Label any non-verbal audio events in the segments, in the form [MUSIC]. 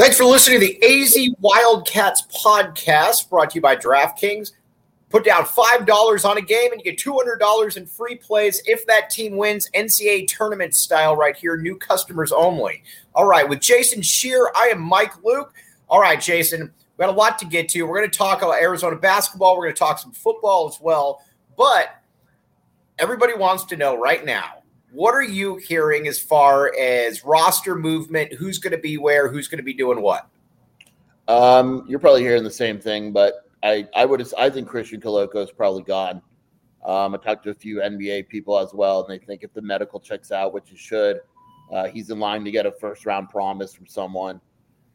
Thanks for listening to the AZ Wildcats podcast brought to you by DraftKings. Put down $5 on a game and you get $200 in free plays if that team wins NCAA tournament style right here, new customers only. All right, with Jason Scheer, I am Mike Luke. All right, Jason, we got a lot to get to. We're going to talk about Arizona basketball, we're going to talk some football as well, but everybody wants to know right now what are you hearing as far as roster movement? Who's going to be where? Who's going to be doing what? Um, you're probably hearing the same thing, but I, I would I think Christian Koloko is probably gone. Um, I talked to a few NBA people as well, and they think if the medical checks out, which it should, uh, he's in line to get a first round promise from someone.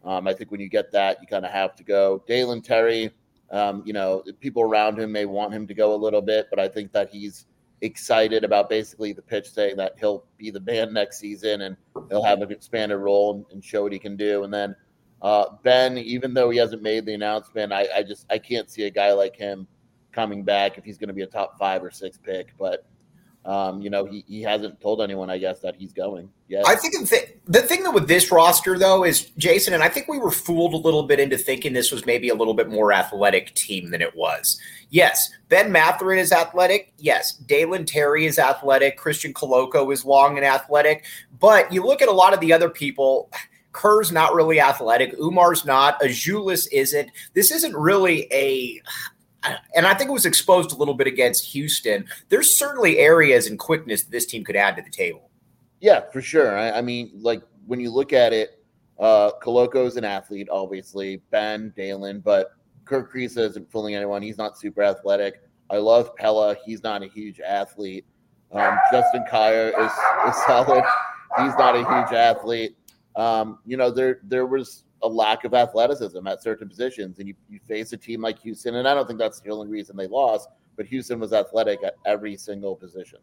Um, I think when you get that, you kind of have to go. Dalen Terry, um, you know, people around him may want him to go a little bit, but I think that he's excited about basically the pitch saying that he'll be the man next season and he'll have an expanded role and, show what he can do. And then uh, Ben, even though he hasn't made the announcement, I, I just I can't see a guy like him coming back if he's going to be a top five or six pick. But um, you know, he, he hasn't told anyone, I guess, that he's going. Yeah. I think the, th- the thing that with this roster, though, is Jason, and I think we were fooled a little bit into thinking this was maybe a little bit more athletic team than it was. Yes, Ben Mathurin is athletic. Yes, Dalen Terry is athletic. Christian Koloko is long and athletic. But you look at a lot of the other people. Kerr's not really athletic. Oumar's not. Azulis isn't. This isn't really a and I think it was exposed a little bit against Houston. There's certainly areas and quickness that this team could add to the table. Yeah, for sure. I, I mean, like when you look at it, uh, is an athlete, obviously. Ben, Dalen, but Kerr Kriisa isn't fooling anyone. He's not super athletic. I love Pelle. He's not a huge athlete. Um, Justin Kier is, is [LAUGHS] solid. He's not a huge athlete. Um, you know, there there was a lack of athleticism at certain positions. And you, you face a team like Houston, and I don't think that's the only reason they lost, but Houston was athletic at every single position.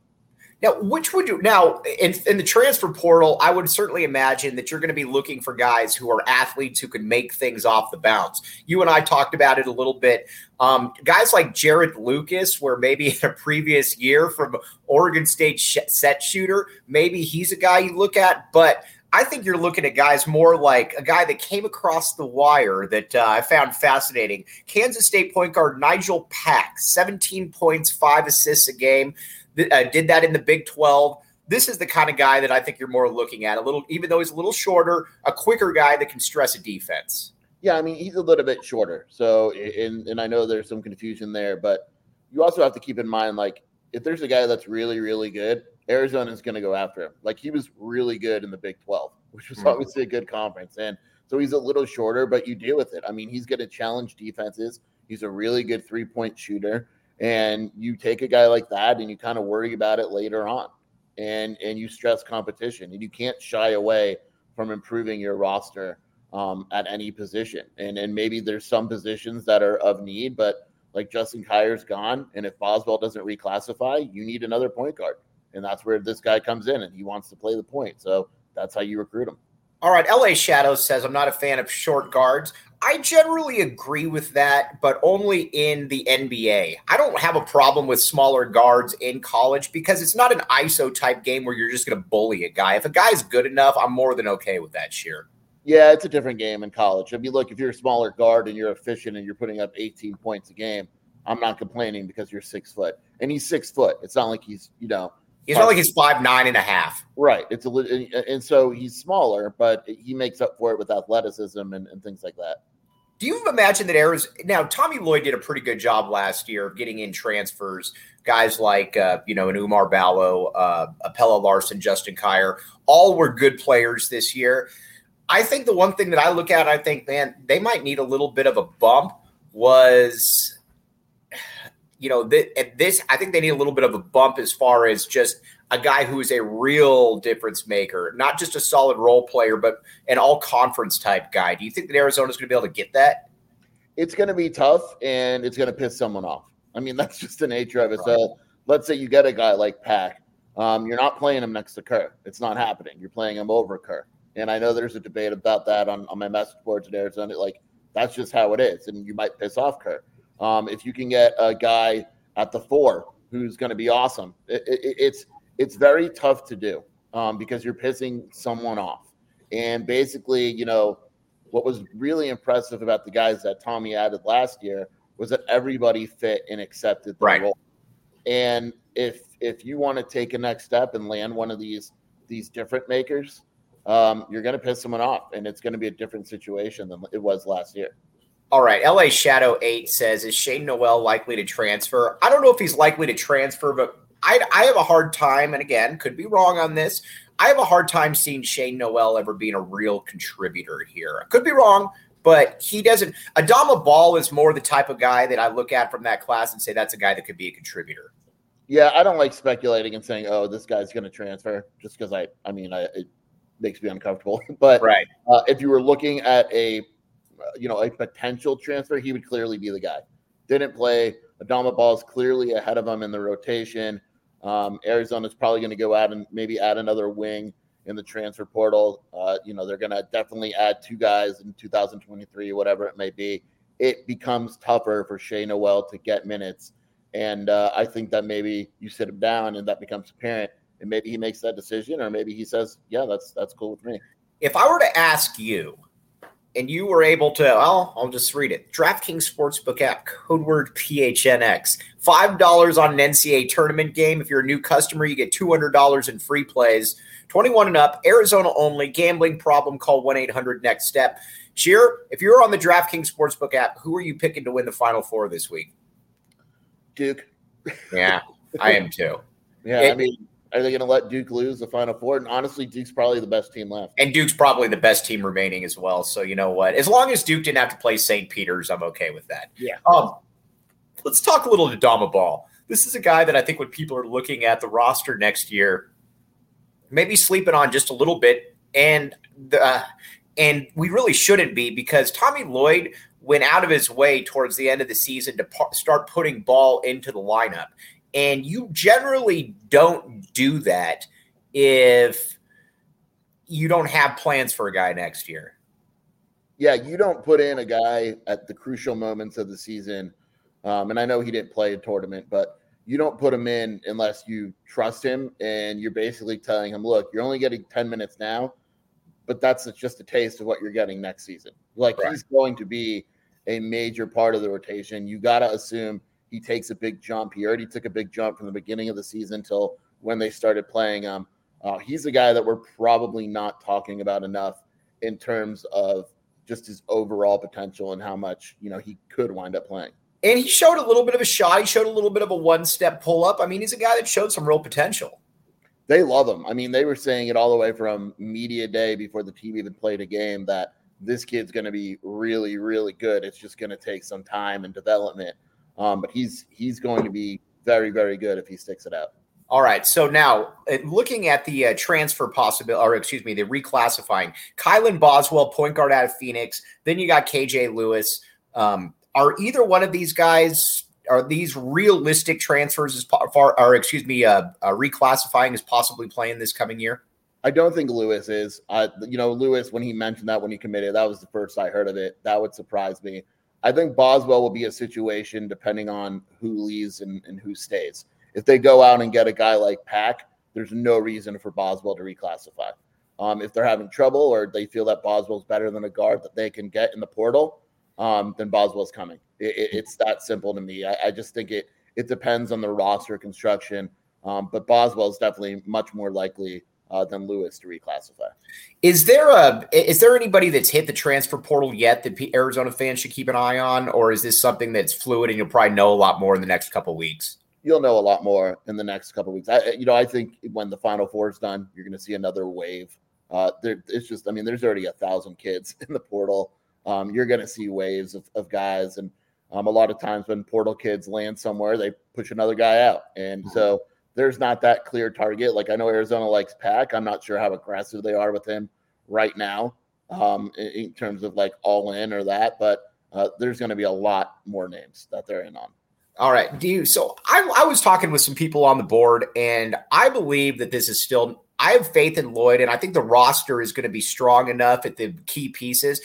Now, which would you now in, in the transfer portal? I would certainly imagine that you're going to be looking for guys who are athletes who can make things off the bounce. You and I talked about it a little bit. Um, guys like Jarod Lucas, where maybe [LAUGHS] in a previous year from Oregon State sh- set shooter, maybe he's a guy you look at. But I think you're looking at guys more like a guy that came across the wire that uh, I found fascinating. Kansas State point guard Nigel Pack, 17 points, five assists a game. Uh, did that in the Big 12. This is the kind of guy that I think you're more looking at. A little, even though he's a little shorter, a quicker guy that can stress a defense. Yeah, I mean he's a little bit shorter. So, and and I know there's some confusion there, but you also have to keep in mind like if there's a guy that's really really good, Arizona is going to go after him. Like he was really good in the Big 12, which was mm-hmm. obviously a good conference. And so he's a little shorter, but you deal with it. I mean, he's going to challenge defenses. He's a really good three point shooter. And you take a guy like that and you kind of worry about it later on. And and you stress competition. And you can't shy away from improving your roster um, at any position. And and maybe there's some positions that are of need, but like Justin Kier's gone. And if Boswell doesn't reclassify, you need another point guard and that's where this guy comes in and he wants to play the point. So that's how you recruit him. All right, LA Shadows says I'm not a fan of short guards. I generally agree with that, but only in the NBA. I don't have a problem with smaller guards in college because it's not an ISO type game where you're just going to bully a guy. If a guy's good enough, I'm more than okay with that. Scheer. Yeah, it's a different game in college. I mean, look, if you're a smaller guard and you're efficient and you're putting up 18 points a game, I'm not complaining because you're six foot and he's six foot. It's not like he's you know He's not like he's five nine and a half. Right. It's a and so he's smaller, but he makes up for it with athleticism and, and things like that. Do you imagine that Arizona now Tommy Lloyd did a pretty good job last year of getting in transfers, guys like uh, you know an Oumar Ballo, uh, Pelle Larsson, Justin Kier, all were good players this year. I think the one thing that I look at, I think, man, they might need a little bit of a bump. Was you know, th- this I think they need a little bit of a bump as far as just a guy who is a real difference maker, not just a solid role player, but an all conference type guy. Do you think that Arizona's going to be able to get that? It's going to be tough and it's going to piss someone off. I mean, [LAUGHS] that's just the nature of it. So let's say you get a guy like Pack. Um, you're not playing him next to Kerr. It's not happening. You're playing him over Kerr. And I know there's a debate about that on, on my message boards in Arizona. Like, that's just how it is. And you might piss off Kerr. Um, if you can get a guy at the four who's going to be awesome, it, it, it's it's very tough to do um, because you're pissing someone off. And basically, you know, what was really impressive about the guys that Tommy added last year was that everybody fit and accepted the right. role. And if if you want to take a next step and land one of these these different makers, um, you're going to piss someone off, and it's going to be a different situation than it was last year. All right, LA Shadow Eight says, "Is Shane Nowell likely to transfer?" I don't know if he's likely to transfer, but I, I have a hard time, and again, could be wrong on this. I have a hard time seeing Shane Nowell ever being a real contributor here. I could be wrong, but he doesn't. Adama Bal is more the type of guy that I look at from that class and say that's a guy that could be a contributor. Yeah, I don't like speculating and saying, "Oh, this guy's going to transfer," just because I, I mean, I, it makes me uncomfortable. [LAUGHS] but right, uh, if you were looking at a, you know, a potential transfer, he would clearly be the guy. Didn't play. Adama Bal is clearly ahead of him in the rotation. Um, Arizona's probably going to go out and maybe add another wing in the transfer portal. Uh, you know, they're going to definitely add two guys in 2023, whatever it may be. It becomes tougher for Shea Nowell to get minutes. And uh, I think that maybe you sit him down and that becomes apparent. And maybe he makes that decision, or maybe he says, "Yeah, that's that's cool with me." If I were to ask you, and you were able to, well, I'll just read it. DraftKings Sportsbook app, code word PHNX. $5 on an NCAA tournament game. If you're a new customer, you get $200 in free plays. 21 and up, Arizona only. Gambling problem, call 1 800 Next Step. Scheer, if you're on the DraftKings Sportsbook app, who are you picking to win the Final Four this week? Duke. Yeah, I am too. [LAUGHS] Yeah, it, I mean, are they going to let Duke lose the Final Four? And honestly, Duke's probably the best team left. And Duke's probably the best team remaining as well. So you know what? As long as Duke didn't have to play St. Peter's, I'm okay with that. Yeah. Um, let's talk a little to Dama Ball. This is a guy that I think when people are looking at the roster next year, maybe sleeping on just a little bit, and the uh, and we really shouldn't be because Tommy Lloyd went out of his way towards the end of the season to par- start putting Bal into the lineup. And you generally don't do that if you don't have plans for a guy next year. Yeah, you don't put in a guy at the crucial moments of the season. Um, and I know he didn't play a tournament, but you don't put him in unless you trust him and you're basically telling him, look, you're only getting 10 minutes now, but that's just a taste of what you're getting next season. Like right. he's going to be a major part of the rotation. You got to assume he takes a big jump. He already took a big jump from the beginning of the season until when they started playing him. Uh, he's a guy that we're probably not talking about enough in terms of just his overall potential and how much you know he could wind up playing. And he showed a little bit of a shot. He showed a little bit of a one-step pull-up. I mean, he's a guy that showed some real potential. They love him. I mean, they were saying it all the way from media day before the team even played a game that this kid's going to be really, really good. It's just going to take some time and development. Um, but he's he's going to be very, very good if he sticks it out. All right. So now, uh, looking at the uh, transfer possibility, or excuse me, the reclassifying, Kylan Boswell, point guard out of Phoenix. Then you got KJ Lewis. Um, are either one of these guys are these realistic transfers as far, or excuse me, uh, uh, reclassifying as possibly playing this coming year? I don't think Lewis is. Uh, you know, Lewis when he mentioned that when he committed, that was the first I heard of it. That would surprise me. I think Boswell will be a situation depending on who leaves and, and who stays. If they go out and get a guy like Pack, there's no reason for Boswell to reclassify. Um, if they're having trouble or they feel that Boswell's better than a guard that they can get in the portal, um, then Boswell's coming. It, it, it's that simple to me. I, I, just think it it depends on the roster construction. Um, but Boswell's definitely much more likely uh, than Lewis to reclassify. Is there a is there anybody that's hit the transfer portal yet that Arizona fans should keep an eye on, or is this something that's fluid and you'll probably know a lot more in the next couple weeks? You'll know a lot more in the next couple weeks. I, you know, I think when the Final Four is done, you're going to see another wave. Uh, there, it's just, I mean, there's already a thousand kids [LAUGHS] in the portal. Um, you're going to see waves of, of guys, and um, a lot of times when portal kids land somewhere, they push another guy out, and mm-hmm. so there's not that clear target. Like I know Arizona likes Pack. I'm not sure how aggressive they are with him right now um, in, in terms of like all in or that, but uh, there's going to be a lot more names that they're in on. All right. Do you, so I, I was talking with some people on the board, and I believe that this is still. I have faith in Lloyd, and I think the roster is going to be strong enough at the key pieces.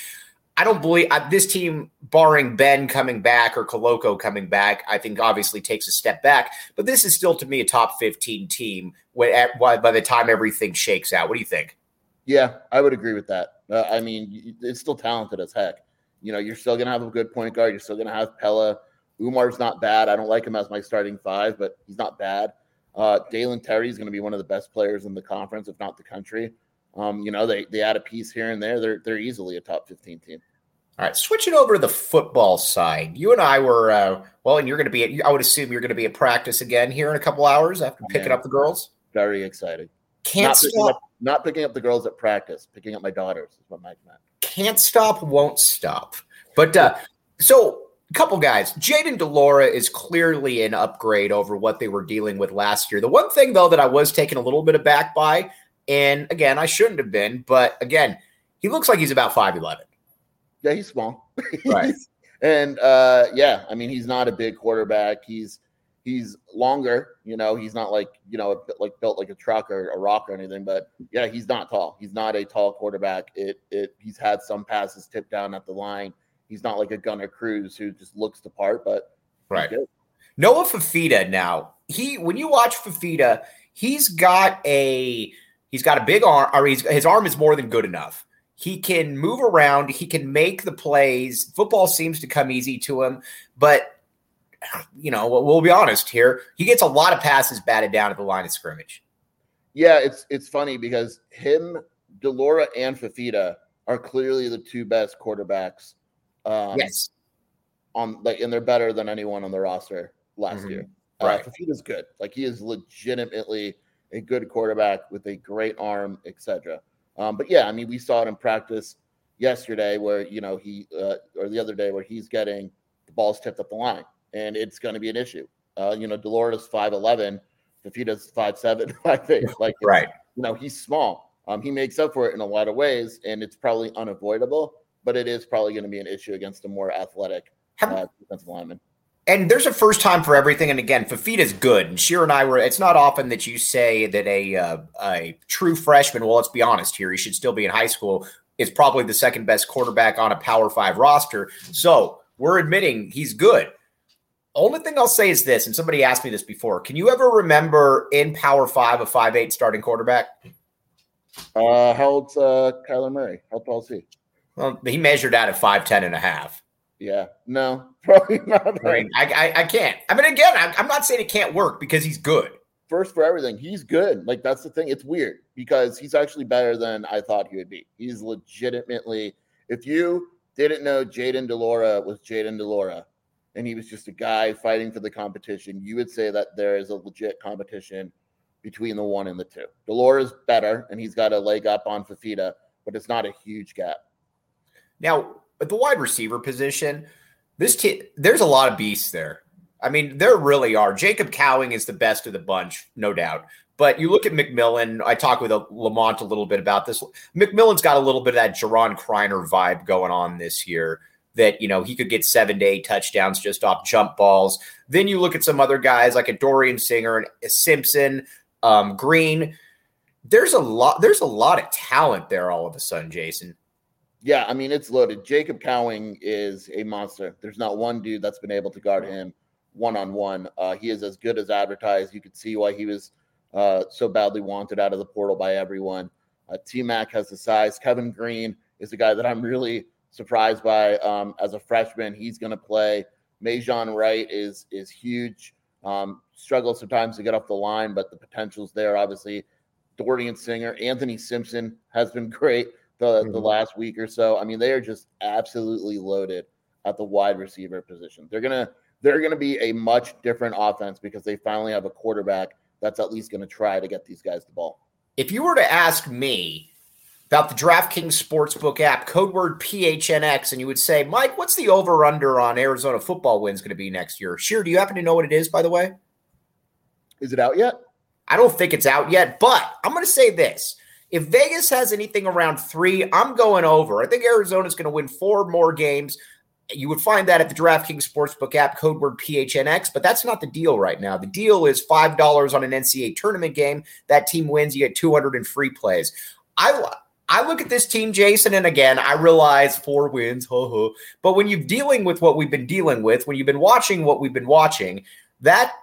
I don't believe uh, this team, barring Ben coming back or Koloko coming back, I think obviously takes a step back. But this is still, to me, a top 15 team when, at, by the time everything shakes out. What do you think? Yeah, I would agree with that. Uh, I mean, it's still talented as heck. You know, you're still going to have a good point guard. You're still going to have Pelle. Oumar's not bad. I don't like him as my starting five, but he's not bad. Uh, Dalen Terry is going to be one of the best players in the conference, if not the country. Um, you know, they they add a piece here and there. They're they're easily a top 15 team. All right, switching over to the football side. You and I were uh, well, and you're going to be. At, I would assume you're going to be at practice again here in a couple hours after oh, picking up the girls. Very excited. Can't not stop. Up, not picking up the girls at practice. Picking up my daughters is what Mike meant. Can't stop, won't stop. But uh, so a couple guys. Jayden de Laura is clearly an upgrade over what they were dealing with last year. The one thing though that I was taken a little bit aback by, and again I shouldn't have been, but again he looks like he's about five eleven. Yeah, he's small. [LAUGHS] Right. and uh, yeah, I mean he's not a big quarterback. He's he's longer. You know, he's not like you know like built like a truck or a rock or anything. But yeah, he's not tall. He's not a tall quarterback. It it he's had some passes tipped down at the line. He's not like a Gunner Cruz who just looks the part, but right. Noah Fifita now he when you watch Fifita, he's got a he's got a big arm or his arm is more than good enough. He can move around, he can make the plays. Football seems to come easy to him, but you know, we'll be honest here. He gets a lot of passes batted down at the line of scrimmage. Yeah, it's it's funny because him, de Laura, and Fifita are clearly the two best quarterbacks. Um, yes. On like, and they're better than anyone on the roster last mm-hmm. year. Uh, right. Uh, Fifita's good. Like he is legitimately a good quarterback with a great arm, etc. Um, but yeah, I mean, we saw it in practice yesterday where you know he uh, or the other day where he's getting the balls tipped up the line and it's going to be an issue. Uh, you know, de Laura's five eleven, Fifita's five seven. [LAUGHS] I think like right. You know, he's small. Um, he makes up for it in a lot of ways, and it's probably unavoidable. But it is probably going to be an issue against a more athletic uh, defensive lineman. And there's a first time for everything. And again, Fifita's good. And Scheer and I were. It's not often that you say that a uh, a true freshman. Well, let's be honest here. He should still be in high school. Is probably the second best quarterback on a Power Five roster. So we're admitting he's good. Only thing I'll say is this, and somebody asked me this before. Can you ever remember in Power Five a five eight starting quarterback? Uh, how old's uh, Kyler Murray? How tall is he? Well, he measured out at five ten and a half. Yeah, no, [LAUGHS] probably not. I mean, I, I, I can't. I mean, again, I'm, I'm not saying it can't work because he's good. First for everything, he's good. Like that's the thing. It's weird because he's actually better than I thought he would be. He's legitimately. If you didn't know Jayden de Laura was Jayden de Laura, and he was just a guy fighting for the competition, you would say that there is a legit competition between the one and the two. de Laura's better, and he's got a leg up on Fifita, but it's not a huge gap. Now, at the wide receiver position, this t- there's a lot of beasts there. I mean, there really are. Jacob Cowing is the best of the bunch, no doubt. But you look at McMillan. I talked with Lamont a little bit about this. McMillan's got a little bit of that Juron Criner vibe going on this year that you know he could get seven to eight touchdowns just off jump balls. Then you look at some other guys like a Dorian Singer and Simpson, um, Green. There's a lot. There's a lot of talent there. All of a sudden, Jason. Yeah, I mean it's loaded. Jacob Cowing is a monster. There's not one dude that's been able to guard him one on one. He is as good as advertised. You could see why he was uh, so badly wanted out of the portal by everyone. Uh, T Mac has the size. Kevin Green is the guy that I'm really surprised by um, as a freshman. He's going to play. Ma'Jon Wright is is huge. Um, struggles sometimes to get off the line, but the potential's there. Obviously, Dorian Singer, Anthony Simpson has been [LAUGHS] great the mm-hmm. the last week or so. I mean, they are just absolutely loaded at the wide receiver position. They're gonna they're gonna be a much different offense because they finally have a quarterback that's at least going to try to get these guys the ball. If you were to ask me about the DraftKings Sportsbook app, code word PHNX, and you would say, Mike, what's the over under on Arizona football wins going to be next year? Sure. Do you happen to know what it is, by the way? Is it out yet? I don't think it's out yet, but I'm going to say this. If Vegas has anything around three, I'm going over. I think Arizona's going to win four more games. You would find that at the DraftKings Sportsbook app, code word PHNX, but that's not the deal right now. The deal is $5 on an NCAA tournament game. That team wins, you get 200 in free plays. I I look at this team, Jason, and again, I realize four wins, [LAUGHS] ho ho. But when you're dealing with what we've been dealing with, when you've been watching what we've been watching, that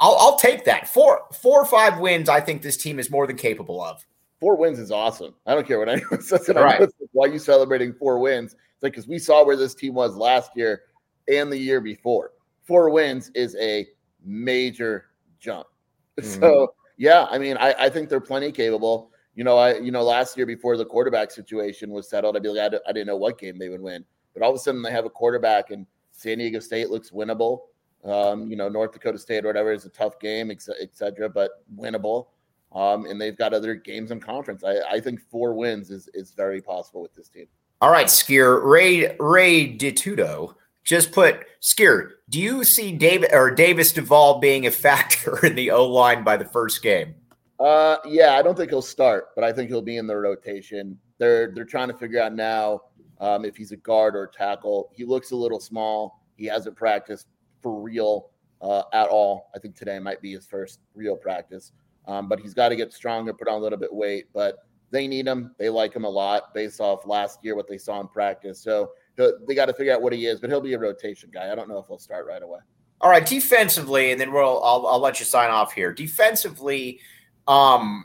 I'll, I'll take that. Four, four or five wins, I think this team is more than capable of. four wins is awesome. I don't care what anyone [LAUGHS] says. Right. Why are you celebrating four wins? It's like because we saw where this team was last year and the year before. Four wins is a major jump. [LAUGHS] Mm-hmm. So yeah, I mean, I, I think they're plenty capable. You know, I you know last year before the quarterback situation was settled, I'd be like, I, I didn't know what game they would win, but all of a sudden they have a quarterback, and San Diego State looks winnable. Um, you know, North Dakota State or whatever is a tough game, etc., but winnable. Um, and they've got other games in conference. I, I think four wins is is very possible with this team. All right, Skier Ray Ray Ditudo just put Skier. Do you see David or Davis Duvall being a factor [LAUGHS] in the O line by the first game? Uh, yeah, I don't think he'll start, but I think he'll be in the rotation. They're they're trying to figure out now um, if he's a guard or a tackle. He looks a little small. He hasn't practiced for real uh, at all. I think today might be his first real practice. Um, but he's got to get stronger, put on a little bit weight. But they need him. They like him a lot based off last year what they saw in practice. So they got to figure out what he is. But he'll be a rotation guy. I don't know if he'll start right away. All right, defensively, and then we'll I'll, I'll let you sign off here. Defensively, um,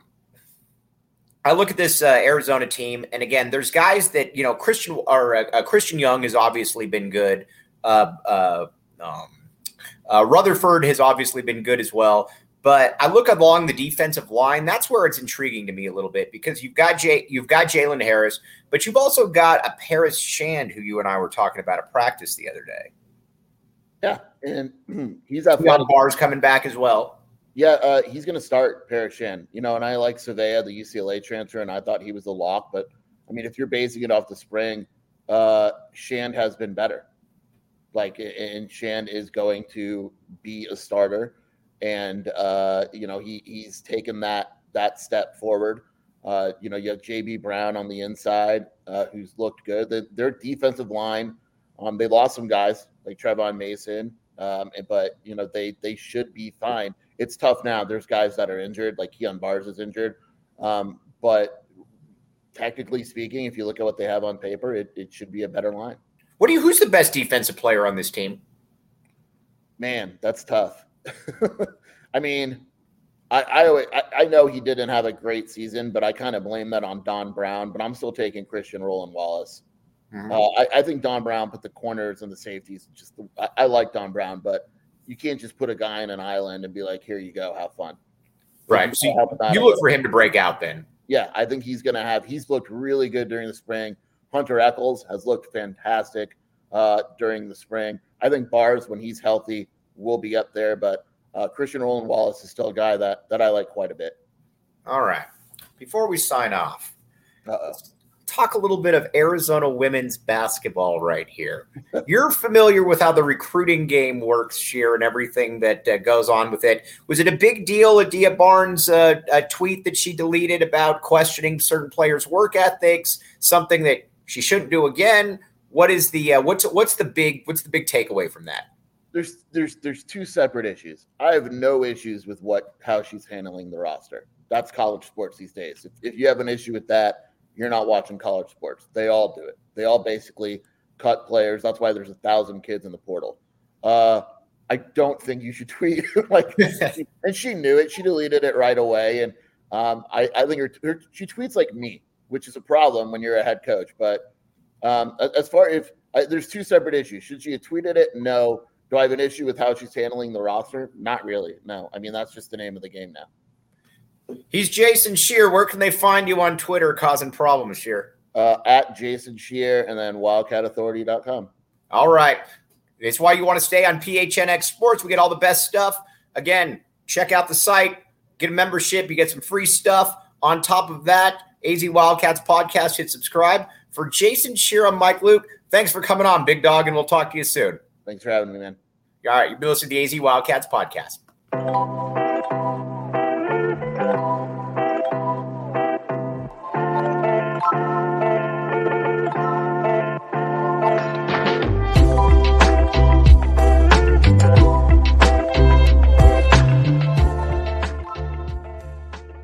I look at this uh, Arizona team, and again, there's guys that you know Christian or uh, Christian Young has obviously been good. Uh, uh um, uh, Rutherford has obviously been good as well. But I look along the defensive line. That's where it's intriguing to me a little bit because you've got Jay, you've got Jalen Harris, but you've also got a Paris Shand who you and I were talking about at practice the other day. Yeah, and [CLEARS THROAT] he's got Barrs coming back as well. Yeah, uh, he's going to start Paris Shand. You know, and I like Savea, the UCLA transfer, and I thought he was a lock. But I mean, if you're basing it off the spring, uh, Shand has been better. Like, and Shand is going to be a starter and uh, you know he he's taken that that step forward. Uh, you know, you have JB Brown on the inside, uh, who's looked good. The, their defensive line, um, they lost some guys like Trevon Mason, um, but you know they they should be fine. It's tough now. There's guys that are injured, like Kyon Barrs is injured, um, but technically speaking, if you look at what they have on paper, it, it should be a better line. What do you? Who's the best defensive player on this team? Man, that's tough. [LAUGHS] I mean, I, I I know he didn't have a great season, but I kind of blame that on Don Brown. But I'm still taking Christian Roland Wallace. Mm-hmm. Uh, I, I, think Don Brown put the corners and the safeties. Just the, I, I, like Don Brown, but you can't just put a guy in an island and be like, "Here you go, have fun." Right. So you, you look for him to break out then. Yeah, I think he's going to have. He's looked really good during the spring. Hunter Echols has looked fantastic uh, during the spring. I think Barrs, when he's healthy, will be up there, but uh, Christian Roland Wallace is still a guy that that I like quite a bit. All right. Before we sign off, talk a little bit of Arizona women's basketball right here. [LAUGHS] You're familiar with how the recruiting game works, Scheer, and everything that uh, goes on with it. Was it a big deal, Adia Barnes' uh, a tweet that she deleted about questioning certain players' work ethics, something that she shouldn't do again? What is the uh, what's what's the big what's the big takeaway from that? there's there's there's two separate issues. I have no issues with what how she's handling the roster. That's college sports these days. If, if you have an issue with that, you're not watching college sports. They all do it. They all basically cut players. That's why there's a thousand kids in the portal. Uh, I don't think you should [LAUGHS] tweet like, [LAUGHS] and she knew it. She deleted it right away, and um, I, I think her, her, she tweets like me, which is a problem when you're a head coach. But um, as far if there's two separate issues, should she have tweeted it? No. Do I have an issue with how she's handling the roster? Not really. No. I mean, that's just the name of the game now. He's Jason Scheer. Where can they find you on Twitter causing problems, Scheer? Uh, at Jason Scheer and then wildcatauthority.com. All right. It's why you want to stay on PHNX Sports. We get all the best stuff. Again, check out the site, get a membership, you get some free stuff. On top of that, AZ Wildcats podcast, hit subscribe. For Jason Scheer, I'm Mike Luke. Thanks for coming on, big dog, and we'll talk to you soon. Thanks for having me, man. All right, you've been listening to the AZ Wildcats podcast.